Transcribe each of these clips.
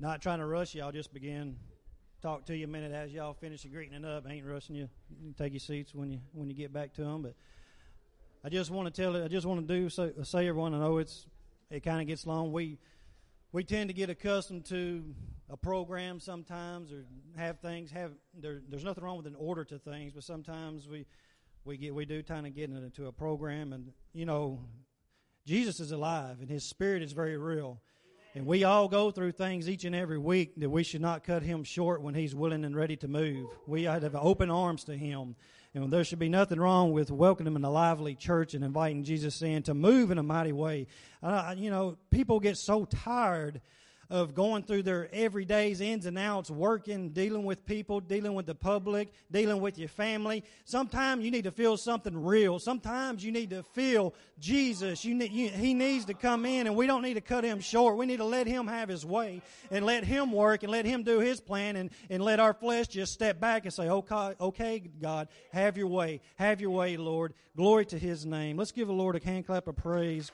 Not trying to rush you. I'll just begin talk to you a minute as y'all finish greeting it up. I ain't rushing you. you take your seats when you when you get back to them. But I just want to tell it. I just want to do say, say everyone. I know it's it kind of gets long. We we tend to get accustomed to a program sometimes, or have things have there. There's nothing wrong with an order to things, but sometimes we we get we do kind of get into a program, and you know, Jesus is alive, and His Spirit is very real. And we all go through things each and every week that we should not cut him short when he's willing and ready to move. We ought to have open arms to him. And there should be nothing wrong with welcoming him in a lively church and inviting Jesus in to move in a mighty way. Uh, you know, people get so tired of going through their everyday's ins and outs, working, dealing with people, dealing with the public, dealing with your family. Sometimes you need to feel something real. Sometimes you need to feel Jesus. You need, you, he needs to come in, and we don't need to cut him short. We need to let him have his way and let him work and let him do his plan and, and let our flesh just step back and say, okay, okay, God, have your way. Have your way, Lord. Glory to his name. Let's give the Lord a hand clap of praise.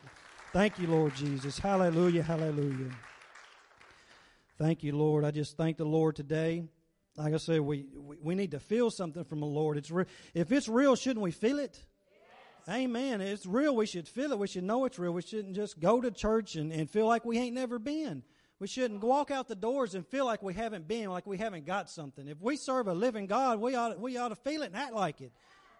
Thank you, Lord Jesus. Hallelujah, hallelujah. Thank you, Lord. I just thank the Lord today. Like I said, we, we, we need to feel something from the Lord. It's re- if it's real, shouldn't we feel it? Yes. Amen. It's real. We should feel it. We should know it's real. We shouldn't just go to church and, and feel like we ain't never been. We shouldn't walk out the doors and feel like we haven't been, like we haven't got something. If we serve a living God, we ought, we ought to feel it and act like it.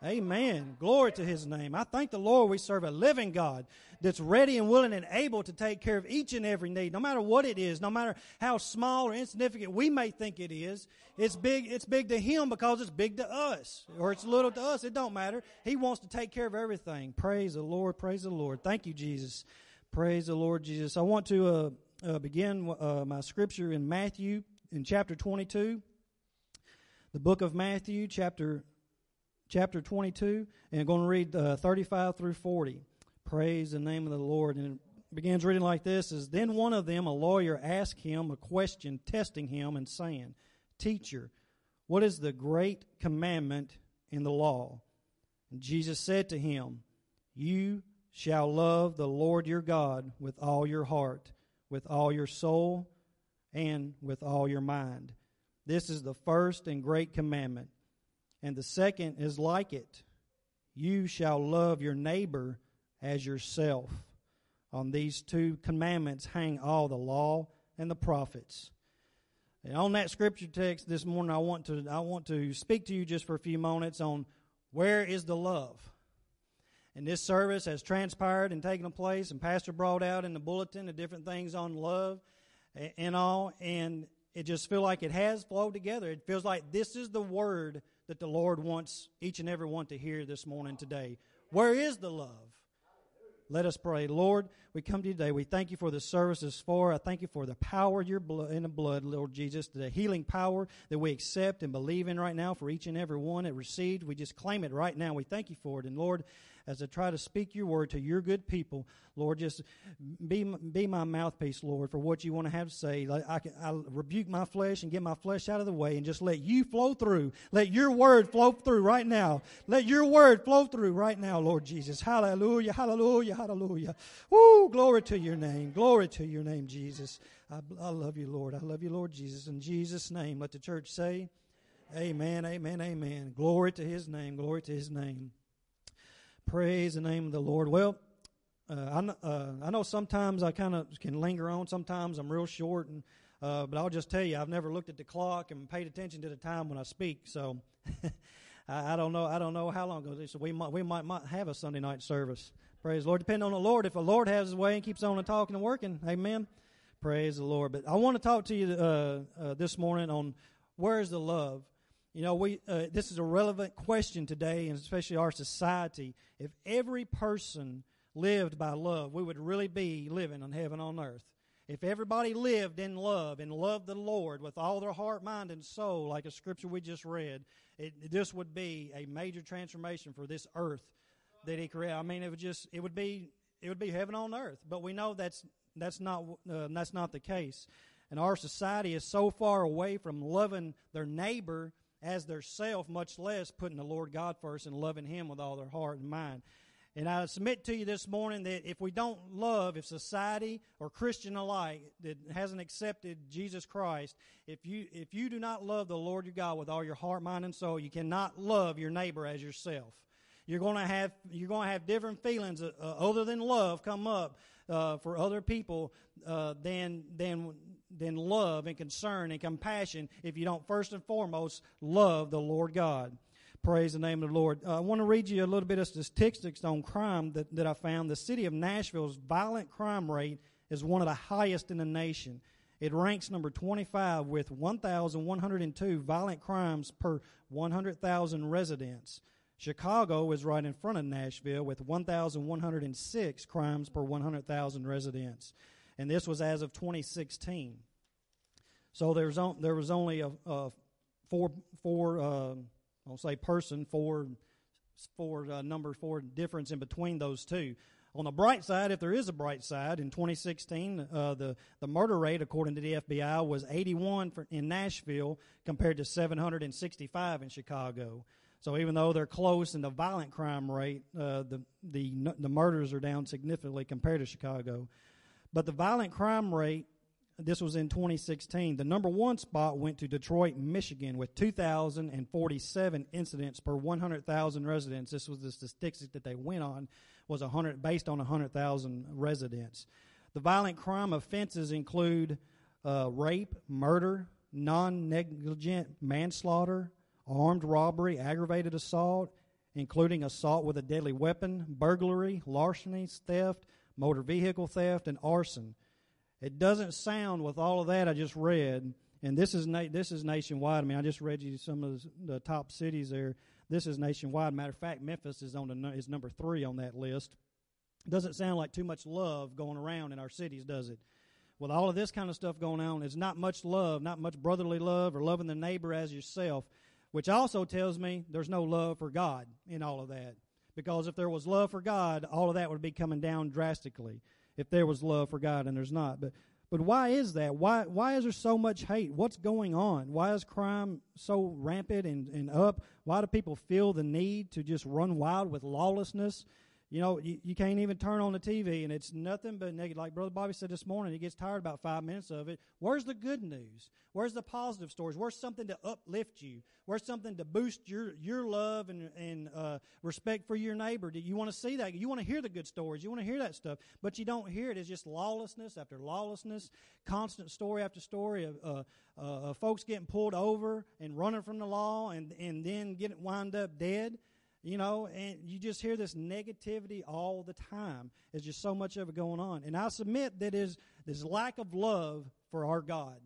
Amen. Glory to his name. I thank the Lord we serve a living God that's ready and willing and able to take care of each and every need, no matter what it is, no matter how small or insignificant we may think it is. It's big, it's big to him because it's big to us. Or it's little to us. It don't matter. He wants to take care of everything. Praise the Lord. Praise the Lord. Thank you, Jesus. Praise the Lord Jesus. I want to uh, uh, begin uh, my scripture in Matthew in chapter 22. The book of Matthew, chapter chapter 22, and I'm going to read uh, 35 through 40. Praise the name of the Lord. And it begins reading like this is Then one of them, a lawyer, asked him a question, testing him and saying, Teacher, what is the great commandment in the law? And Jesus said to him, You shall love the Lord your God with all your heart, with all your soul, and with all your mind. This is the first and great commandment. And the second is like it you shall love your neighbor as yourself. On these two commandments hang all the law and the prophets. And on that scripture text this morning, I want to I want to speak to you just for a few moments on where is the love. And this service has transpired and taken place, and Pastor brought out in the bulletin the different things on love and all, and it just feels like it has flowed together. It feels like this is the word that the Lord wants each and every one to hear this morning today. Where is the love? Let us pray. Lord, we come to you today. We thank you for the services for. I thank you for the power your blood in the blood, Lord Jesus, the healing power that we accept and believe in right now for each and every one that received. We just claim it right now. We thank you for it. And Lord, as I try to speak your word to your good people. Lord, just be, be my mouthpiece, Lord, for what you want to have to say. I, can, I rebuke my flesh and get my flesh out of the way and just let you flow through. Let your word flow through right now. Let your word flow through right now, Lord Jesus. Hallelujah, hallelujah, hallelujah. Woo, glory to your name. Glory to your name, Jesus. I, I love you, Lord. I love you, Lord Jesus. In Jesus' name, let the church say, Amen, amen, amen. Glory to his name. Glory to his name. Praise the name of the Lord. Well, uh, I, uh, I know sometimes I kind of can linger on. Sometimes I'm real short, and uh, but I'll just tell you, I've never looked at the clock and paid attention to the time when I speak. So I, I, don't know. I don't know how long ago. So we might we might, might have a Sunday night service. Praise the Lord. Depending on the Lord. If the Lord has His way and keeps on talking and working, Amen. Praise the Lord. But I want to talk to you uh, uh, this morning on where is the love. You know, we uh, this is a relevant question today, and especially our society. If every person lived by love, we would really be living on heaven on earth. If everybody lived in love and loved the Lord with all their heart, mind, and soul, like a scripture we just read, it, this would be a major transformation for this earth that He created. I mean, it would just it would be it would be heaven on earth. But we know that's that's not uh, that's not the case. And our society is so far away from loving their neighbor as their self, much less putting the Lord God first and loving Him with all their heart and mind. And I submit to you this morning that if we don't love, if society or Christian alike that hasn't accepted Jesus Christ, if you if you do not love the Lord your God with all your heart, mind, and soul, you cannot love your neighbor as yourself. You're going to have you're going to have different feelings uh, other than love come up uh, for other people uh, than than than love and concern and compassion if you don't first and foremost love the Lord God. Praise the name of the Lord. Uh, I want to read you a little bit of statistics on crime that, that I found. The city of Nashville's violent crime rate is one of the highest in the nation. It ranks number 25 with 1,102 violent crimes per 100,000 residents. Chicago is right in front of Nashville with 1,106 crimes per 100,000 residents. And this was as of 2016. So there's on, there was only a, a four, four uh, I'll say person, four, four uh, number, four difference in between those two. On the bright side, if there is a bright side, in 2016, uh, the, the murder rate, according to the FBI, was 81 for, in Nashville compared to 765 in Chicago. So even though they're close in the violent crime rate, uh, the, the, the murders are down significantly compared to Chicago. But the violent crime rate this was in 2016. The number one spot went to Detroit, Michigan, with 2,047 incidents per 100,000 residents. This was the statistic that they went on, was 100 based on 100,000 residents. The violent crime offenses include uh, rape, murder, non-negligent manslaughter, armed robbery, aggravated assault, including assault with a deadly weapon, burglary, larceny, theft, motor vehicle theft, and arson. It doesn't sound with all of that I just read, and this is na- this is nationwide. I mean, I just read you some of the, top cities there. This is nationwide. Matter of fact, Memphis is on the is number three on that list. Doesn't sound like too much love going around in our cities, does it? With all of this kind of stuff going on, it's not much love, not much brotherly love, or loving the neighbor as yourself. Which also tells me there's no love for God in all of that. Because if there was love for God, all of that would be coming down drastically if there was love for God and there's not. But but why is that? Why why is there so much hate? What's going on? Why is crime so rampant and, and up? Why do people feel the need to just run wild with lawlessness? You know, you, you can't even turn on the TV and it's nothing but negative. Like Brother Bobby said this morning, he gets tired about five minutes of it. Where's the good news? Where's the positive stories? Where's something to uplift you? Where's something to boost your, your love and, and uh, respect for your neighbor? Do you want to see that? You want to hear the good stories. You want to hear that stuff, but you don't hear it. It's just lawlessness after lawlessness, constant story after story of uh, uh, folks getting pulled over and running from the law and, and then getting wind up dead you know, and you just hear this negativity all the time. There's just so much of it going on. And I submit that is this lack of love for our God.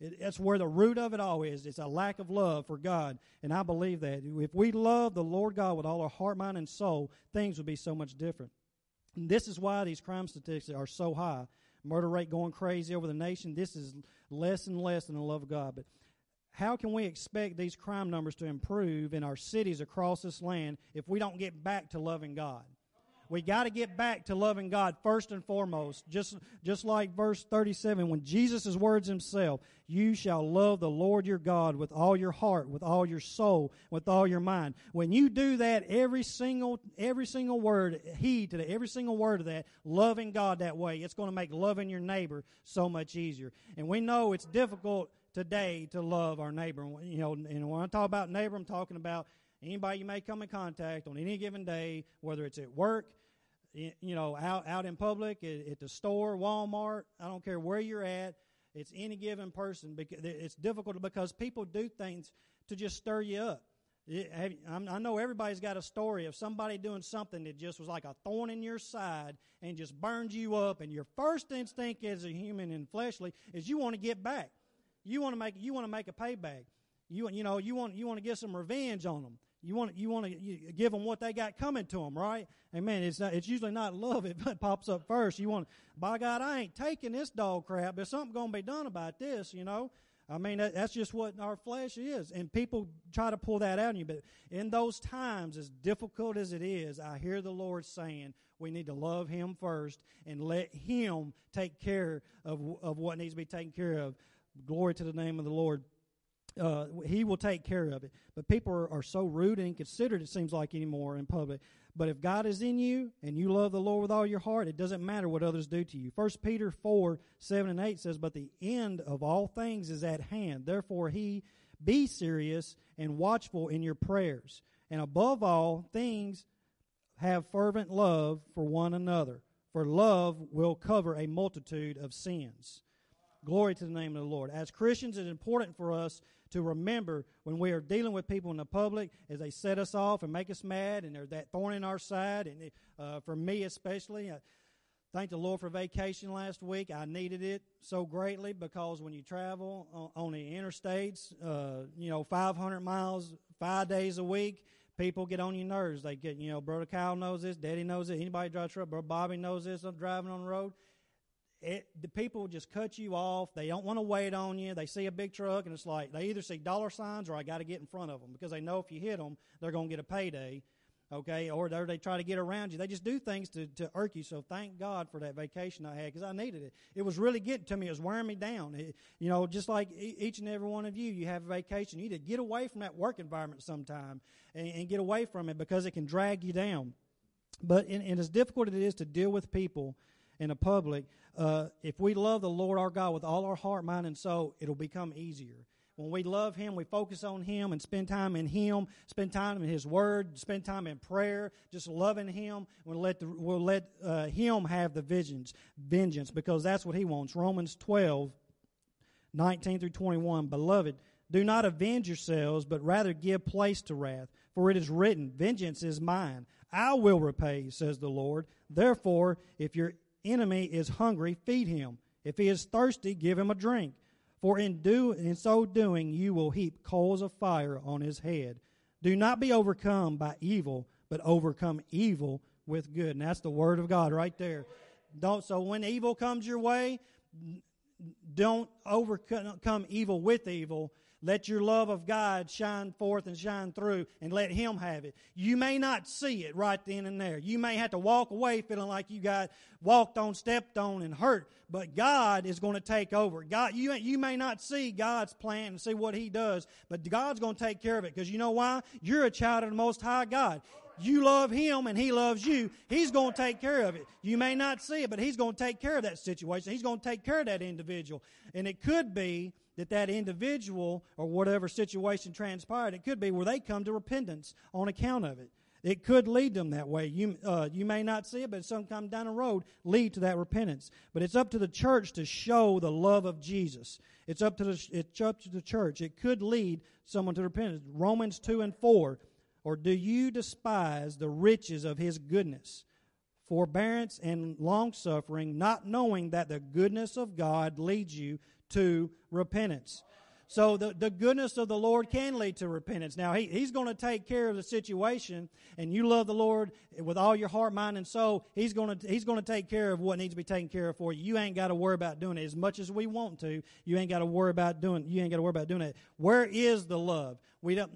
It, that's where the root of it all is. It's a lack of love for God. And I believe that. If we love the Lord God with all our heart, mind, and soul, things would be so much different. And this is why these crime statistics are so high. Murder rate going crazy over the nation. This is less and less than the love of God. But how can we expect these crime numbers to improve in our cities across this land if we don't get back to loving God? We got to get back to loving God first and foremost. Just, just like verse 37, when Jesus' words himself, you shall love the Lord your God with all your heart, with all your soul, with all your mind. When you do that, every single, every single word, heed to every single word of that, loving God that way, it's going to make loving your neighbor so much easier. And we know it's difficult today to love our neighbor. You know, and when I talk about neighbor, I'm talking about anybody you may come in contact on any given day, whether it's at work, you know, out out in public, at, the store, Walmart. I don't care where you're at. It's any given person. It's difficult because people do things to just stir you up. I know everybody's got a story of somebody doing something that just was like a thorn in your side and just burned you up. And your first instinct as a human and fleshly is you want to get back. You want to make you want to make a payback. You you know you want you want to get some revenge on them. You want you want to give them what they got coming to them, right? Amen. It's not, it's usually not love. It pops up first. You want, by God, I ain't taking this dog crap. There's something going to be done about this, you know. I mean, that, that's just what our flesh is. And people try to pull that out of you. But in those times, as difficult as it is, I hear the Lord saying, we need to love Him first and let Him take care of, of what needs to be taken care of. Glory to the name of the Lord. uh, he will take care of it. But people are, are so rude and inconsiderate, it seems like, anymore in public. But if God is in you and you love the Lord with all your heart, it doesn't matter what others do to you. First Peter 4, 7 and 8 says, But the end of all things is at hand. Therefore, he be serious and watchful in your prayers. And above all things, have fervent love for one another. For love will cover a multitude of sins. Glory to the name of the Lord. As Christians, it's important for us to remember when we are dealing with people in the public as they set us off and make us mad and they're that thorn in our side. And uh, for me especially, I thank the Lord for vacation last week. I needed it so greatly because when you travel on, the interstates, uh, you know, 500 miles, five days a week, people get on your nerves. They get, you know, Brother Kyle knows this, Daddy knows it, anybody drive truck, Brother Bobby knows this, I'm driving on the road it, the people just cut you off. They don't want to wait on you. They see a big truck, and it's like they either see dollar signs or I got to get in front of them because they know if you hit them, they're going to get a payday. Okay, or they try to get around you. They just do things to, to irk you. So thank God for that vacation I had because I needed it. It was really getting to me. It was wearing me down. It, you know, just like each and every one of you, you have a vacation. You need to get away from that work environment sometime and, and get away from it because it can drag you down. But and as difficult as it is to deal with people in the public, uh, if we love the Lord our God with all our heart, mind, and soul, it'll become easier. When we love Him, we focus on Him and spend time in Him, spend time in His Word, spend time in prayer, just loving Him. We'll let, the, we'll let uh, Him have the vengeance, vengeance, because that's what He wants. Romans 12, 19 through 21. Beloved, do not avenge yourselves, but rather give place to wrath. For it is written, Vengeance is mine. I will repay, says the Lord. Therefore, if your enemy is hungry, feed him. If he is thirsty, give him a drink. For in, do, in so doing, you will heap coals of fire on his head. Do not be overcome by evil, but overcome evil with good. And that's the word of God right there. Don't, so when evil comes your way, don't overcome evil with evil. Let your love of God shine forth and shine through and let Him have it. You may not see it right then and there. You may have to walk away feeling like you got walked on, stepped on, and hurt, but God is going to take over. God, you, you may not see God's plan and see what He does, but God's going to take care of it because you know why? You're a child of the Most High God. You love him and he loves you. He's going to take care of it. You may not see it, but he's going to take care of that situation. He's going to take care of that individual. And it could be that that individual or whatever situation transpired, it could be where they come to repentance on account of it. It could lead them that way. You, uh, you may not see it, but sometime down the road lead to that repentance. But it's up to the church to show the love of Jesus. It's up to the, it's up to the church. It could lead someone to repentance. Romans 2 and 4. Or do you despise the riches of his goodness, forbearance, and long suffering, not knowing that the goodness of God leads you to repentance. So the, the goodness of the Lord can lead to repentance. Now, he, He's going to take care of the situation, and you love the Lord with all your heart, mind, and soul. He's going to, he's going to take care of what needs to be taken care of for you. You ain't got to worry about doing it as much as we want to. You ain't got to worry about doing, you ain't got to worry about doing it. Where is the love? We don't,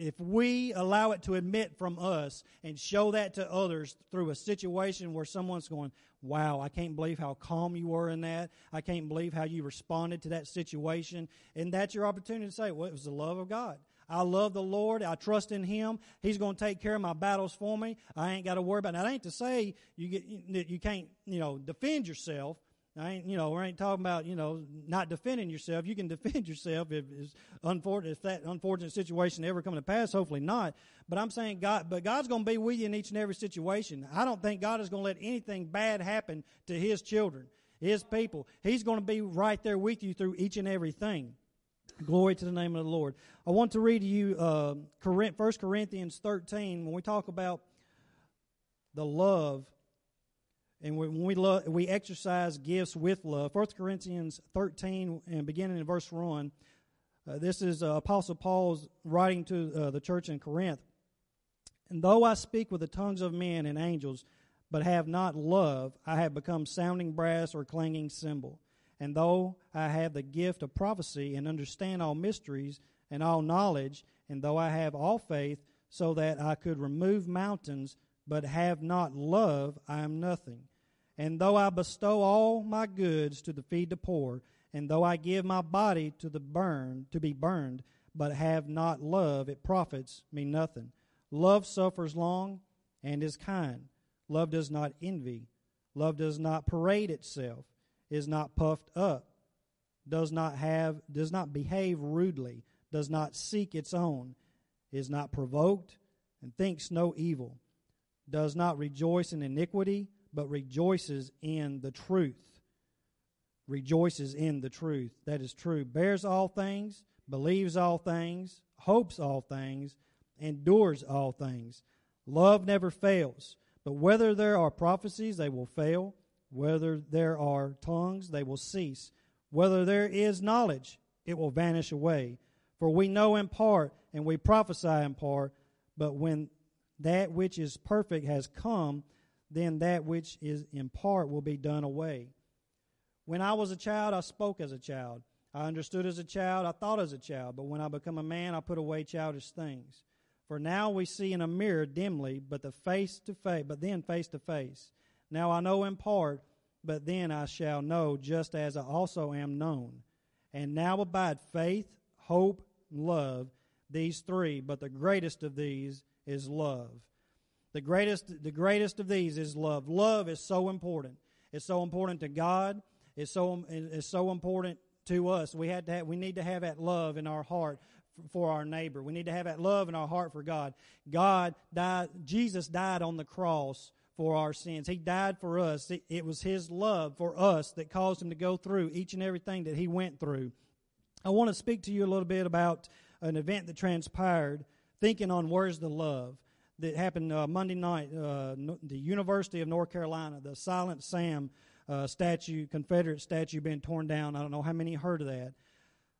if we allow it to admit from us and show that to others through a situation where someone's going, wow, I can't believe how calm you were in that. I can't believe how you responded to that situation. And that's your opportunity to say, well, it was the love of God. I love the Lord. I trust in Him. He's going to take care of my battles for me. I ain't got to worry about it. That ain't to say you get, you can't, you know, defend yourself. I ain't, you know, we ain't talking about, you know, not defending yourself. You can defend yourself if unfortunate, if that unfortunate situation ever come to pass. Hopefully not. But I'm saying God, but God's going to be with you in each and every situation. I don't think God is going to let anything bad happen to His children, His people. He's going to be right there with you through each and everything. Glory to the name of the Lord. I want to read to you uh, 1 Corinthians 13 when we talk about the love and when we love, we exercise gifts with love. 1 Corinthians 13 and beginning in verse 1. Uh, this is uh, Apostle Paul's writing to uh, the church in Corinth. And though I speak with the tongues of men and angels, but have not love, I have become sounding brass or clanging cymbal. And though I have the gift of prophecy and understand all mysteries and all knowledge, and though I have all faith so that I could remove mountains, but have not love, I am nothing. And though I bestow all my goods to the feed the poor, And though I give my body to the burn to be burned, but have not love, it profits me nothing. Love suffers long and is kind. Love does not envy. Love does not parade itself, is not puffed up, does not have does not behave rudely, does not seek its own, is not provoked, and thinks no evil, does not rejoice in iniquity, but rejoices in the truth rejoices in the truth. That is true. Bears all things, believes all things, hopes all things, endures all things. Love never fails. But whether there are prophecies, they will fail. Whether there are tongues, they will cease. Whether there is knowledge, it will vanish away. For we know in part, and we prophesy in part, but when that which is perfect has come, then that which is in part will be done away. When I was a child, I spoke as a child. I understood as a child, I thought as a child, but when I become a man, I put away childish things. For now we see in a mirror dimly, but the face to face, but then face to face. Now I know in part, but then I shall know just as I also am known. And now abide faith, hope, love, these three, but the greatest of these is love. The greatest the greatest of these is love. Love is so important. It's so important to God It's so is so important to us. We had to have, we need to have that love in our heart for our neighbor. We need to have that love in our heart for God. God died. Jesus died on the cross for our sins. He died for us. It was His love for us that caused Him to go through each and everything that He went through. I want to speak to you a little bit about an event that transpired. Thinking on where's the love that happened uh, Monday night. Uh, the University of North Carolina, the Silent Sam uh, statue, Confederate statue, being torn down. I don't know how many heard of that.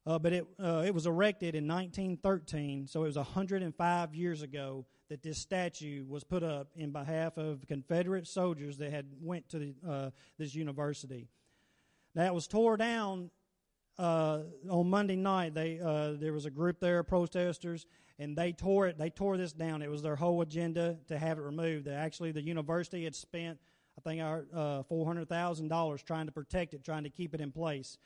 Uh, but it, uh, it was erected in 1913, so it was 105 years ago that this statue was put up in behalf of Confederate soldiers that had went to the, uh, this university. Now it was tore down on Monday night. They there was a group there, protesters, and they tore it. They tore this down. It was their whole agenda to have it removed. Actually, the university had spent I think our uh, $400,000 trying to protect it, trying to keep it in place.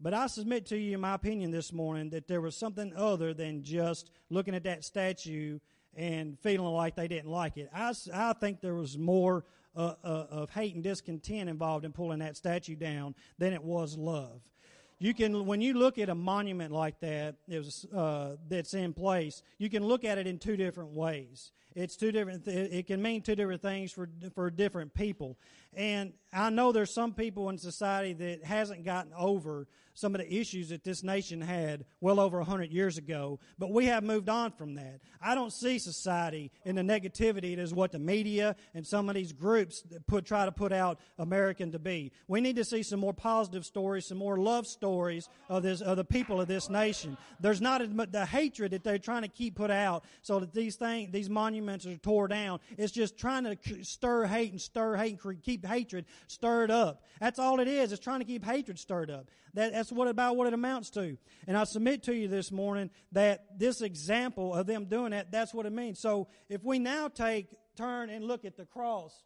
But I submit to you, in my opinion, this morning, that there was something other than just looking at that statue and feeling like they didn't like it. I, I think there was more uh, uh, of hate and discontent involved in pulling that statue down than it was love. You can, when you look at a monument like that, was, uh, that's in place, you can look at it in two different ways. It's two different. It can mean two different things for for different people. And I know there's some people in society that hasn't gotten over some of the issues that this nation had well over 100 years ago, but we have moved on from that. I don't see society in the negativity as what the media and some of these groups put, try to put out American to be. We need to see some more positive stories, some more love stories of, this, of the people of this nation. There's not the hatred that they're trying to keep put out so that these things, these monuments are tore down. It's just trying to stir hate and stir hate and keep hatred stirred up. That's all it is. It's trying to keep hatred stirred up. That, that's what about what it amounts to. And I submit to you this morning that this example of them doing that, that's what it means. So if we now take, turn and look at the cross,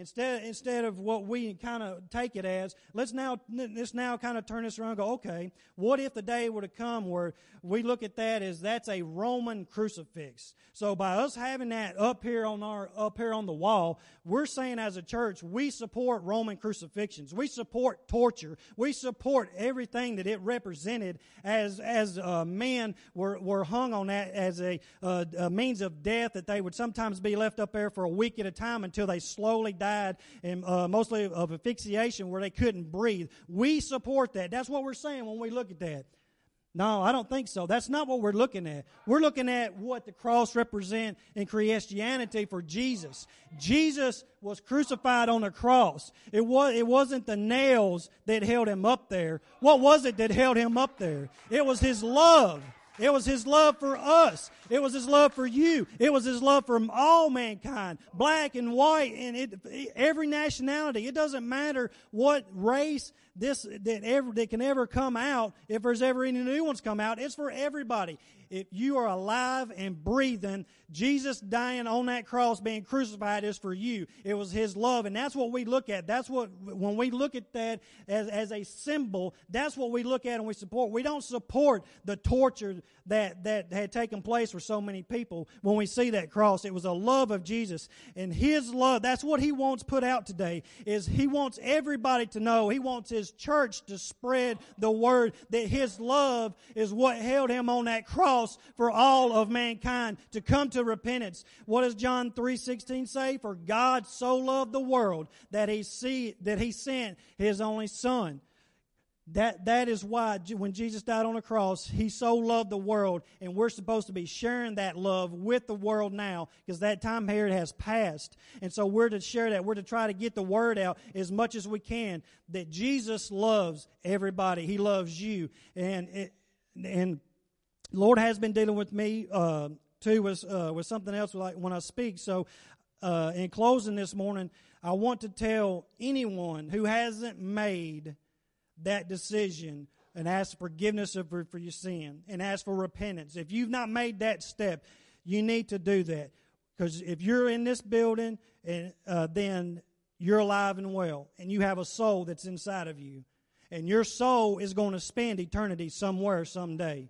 Instead, instead of what we kind of take it as, let's now, let's now kind of turn this around and go, okay, what if the day were to come where we look at that as that's a Roman crucifix? So by us having that up here on our, up here on the wall, we're saying as a church, we support Roman crucifixions. We support torture. We support everything that it represented as, as uh, men were, were hung on that as a, uh, a means of death that they would sometimes be left up there for a week at a time until they slowly died died, and uh, mostly of asphyxiation where they couldn't breathe. We support that. That's what we're saying when we look at that. No, I don't think so. That's not what we're looking at. We're looking at what the cross represent in Christianity for Jesus. Jesus was crucified on a cross. It was it wasn't the nails that held him up there. What was it that held him up there? It was his love. It was His love for us. It was His love for you. It was His love for all mankind, black and white, and it, every nationality. It doesn't matter what race this that ever that can ever come out, if there's ever any new ones come out, it's for everybody. If you are alive and breathing, Jesus dying on that cross, being crucified, is for you. It was His love, and that's what we look at. That's what when we look at that as as a symbol, that's what we look at and we support. We don't support the torture that that had taken place for so many people. When we see that cross, it was a love of Jesus, and His love. That's what He wants put out today. Is He wants everybody to know. He wants His church to spread the word that His love is what held Him on that cross for all of mankind to come to repentance. What does John 3:16 say? For God so loved the world that he see that he sent his only son. That, that is why when Jesus died on the cross, he so loved the world, and we're supposed to be sharing that love with the world now because that time period has passed. And so we're to share that. We're to try to get the word out as much as we can that Jesus loves everybody. He loves you. And, and Lord has been dealing with me uh, too was uh, with something else like when I speak. So, uh, in closing this morning, I want to tell anyone who hasn't made that decision and ask forgiveness for, for your sin and ask for repentance. If you've not made that step, you need to do that because if you're in this building and uh, then you're alive and well and you have a soul that's inside of you and your soul is going to spend eternity somewhere someday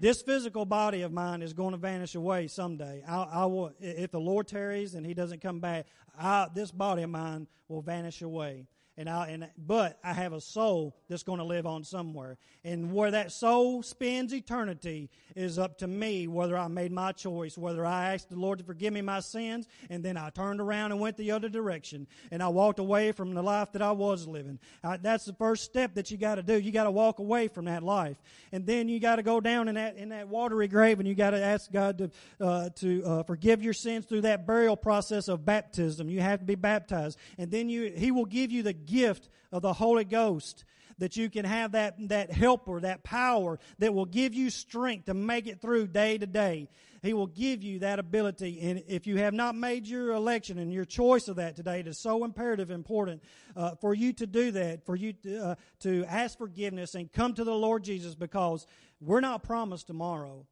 this physical body of mine is going to vanish away someday. I, I will, if the Lord tarries and He doesn't come back, I, this body of mine will vanish away and I and but I have a soul that's going to live on somewhere. And where that soul spends eternity is up to me whether I made my choice, whether I asked the Lord to forgive me my sins, and then I turned around and went the other direction, and I walked away from the life that I was living. I, that's the first step that you got to do. You got to walk away from that life, and then you got to go down in that in that watery grave, and you got to ask God to uh, to uh, forgive your sins through that burial process of baptism. You have to be baptized, and then you He will give you the gift of the Holy Ghost that you can have that, that helper, that power that will give you strength to make it through day to day. He will give you that ability. And if you have not made your election and your choice of that today, it is so imperative, important uh, for you to do that, for you to, uh, to ask forgiveness and come to the Lord Jesus because we're not promised tomorrow.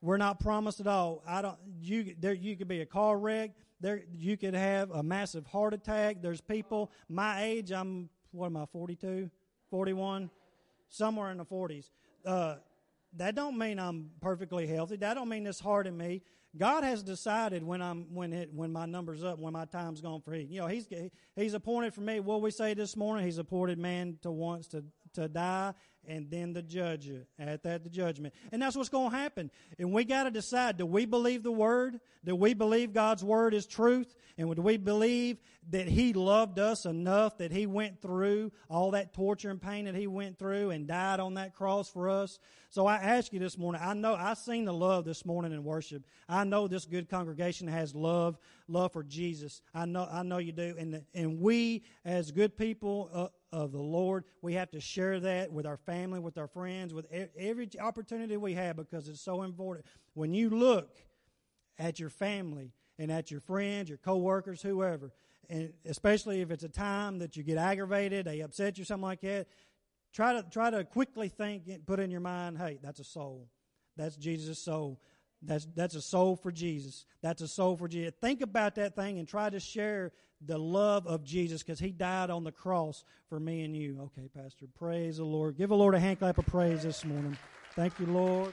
We're not promised at all. I don't. You there. You could be a car wreck. There, you could have a massive heart attack. There's people my age. I'm what am I? 42, 41, somewhere in the 40s. Uh, that don't mean I'm perfectly healthy. That don't mean it's hard in me. God has decided when I'm when it when my number's up, when my time's gone for He. You know, He's He's appointed for me. What we say this morning, He's appointed man to once to to die and then the judge at that the judgment. And that's what's going to happen. And we got to decide do we believe the word? Do we believe god's word is truth? And do we believe that he loved us enough that he went through all that torture and pain that he went through and died on that cross for us? So i ask you this morning i know I've seen the love this morning in worship. I know this good congregation has love love for jesus. I know i know you do. And and we as good people uh, of the Lord. We have to share that with our family, with our friends, with every opportunity we have because it's so important. When you look at your family and at your friends, your coworkers, whoever, and especially if it's a time that you get aggravated, they upset you, something like that, try to try to quickly think, put in your mind, hey, that's a soul. That's Jesus' soul. That's that's a soul for Jesus. That's a soul for Jesus. Think about that thing and try to share the love of Jesus because he died on the cross for me and you. Okay, Pastor, praise the Lord. Give the Lord a hand clap of praise this morning. Thank you, Lord.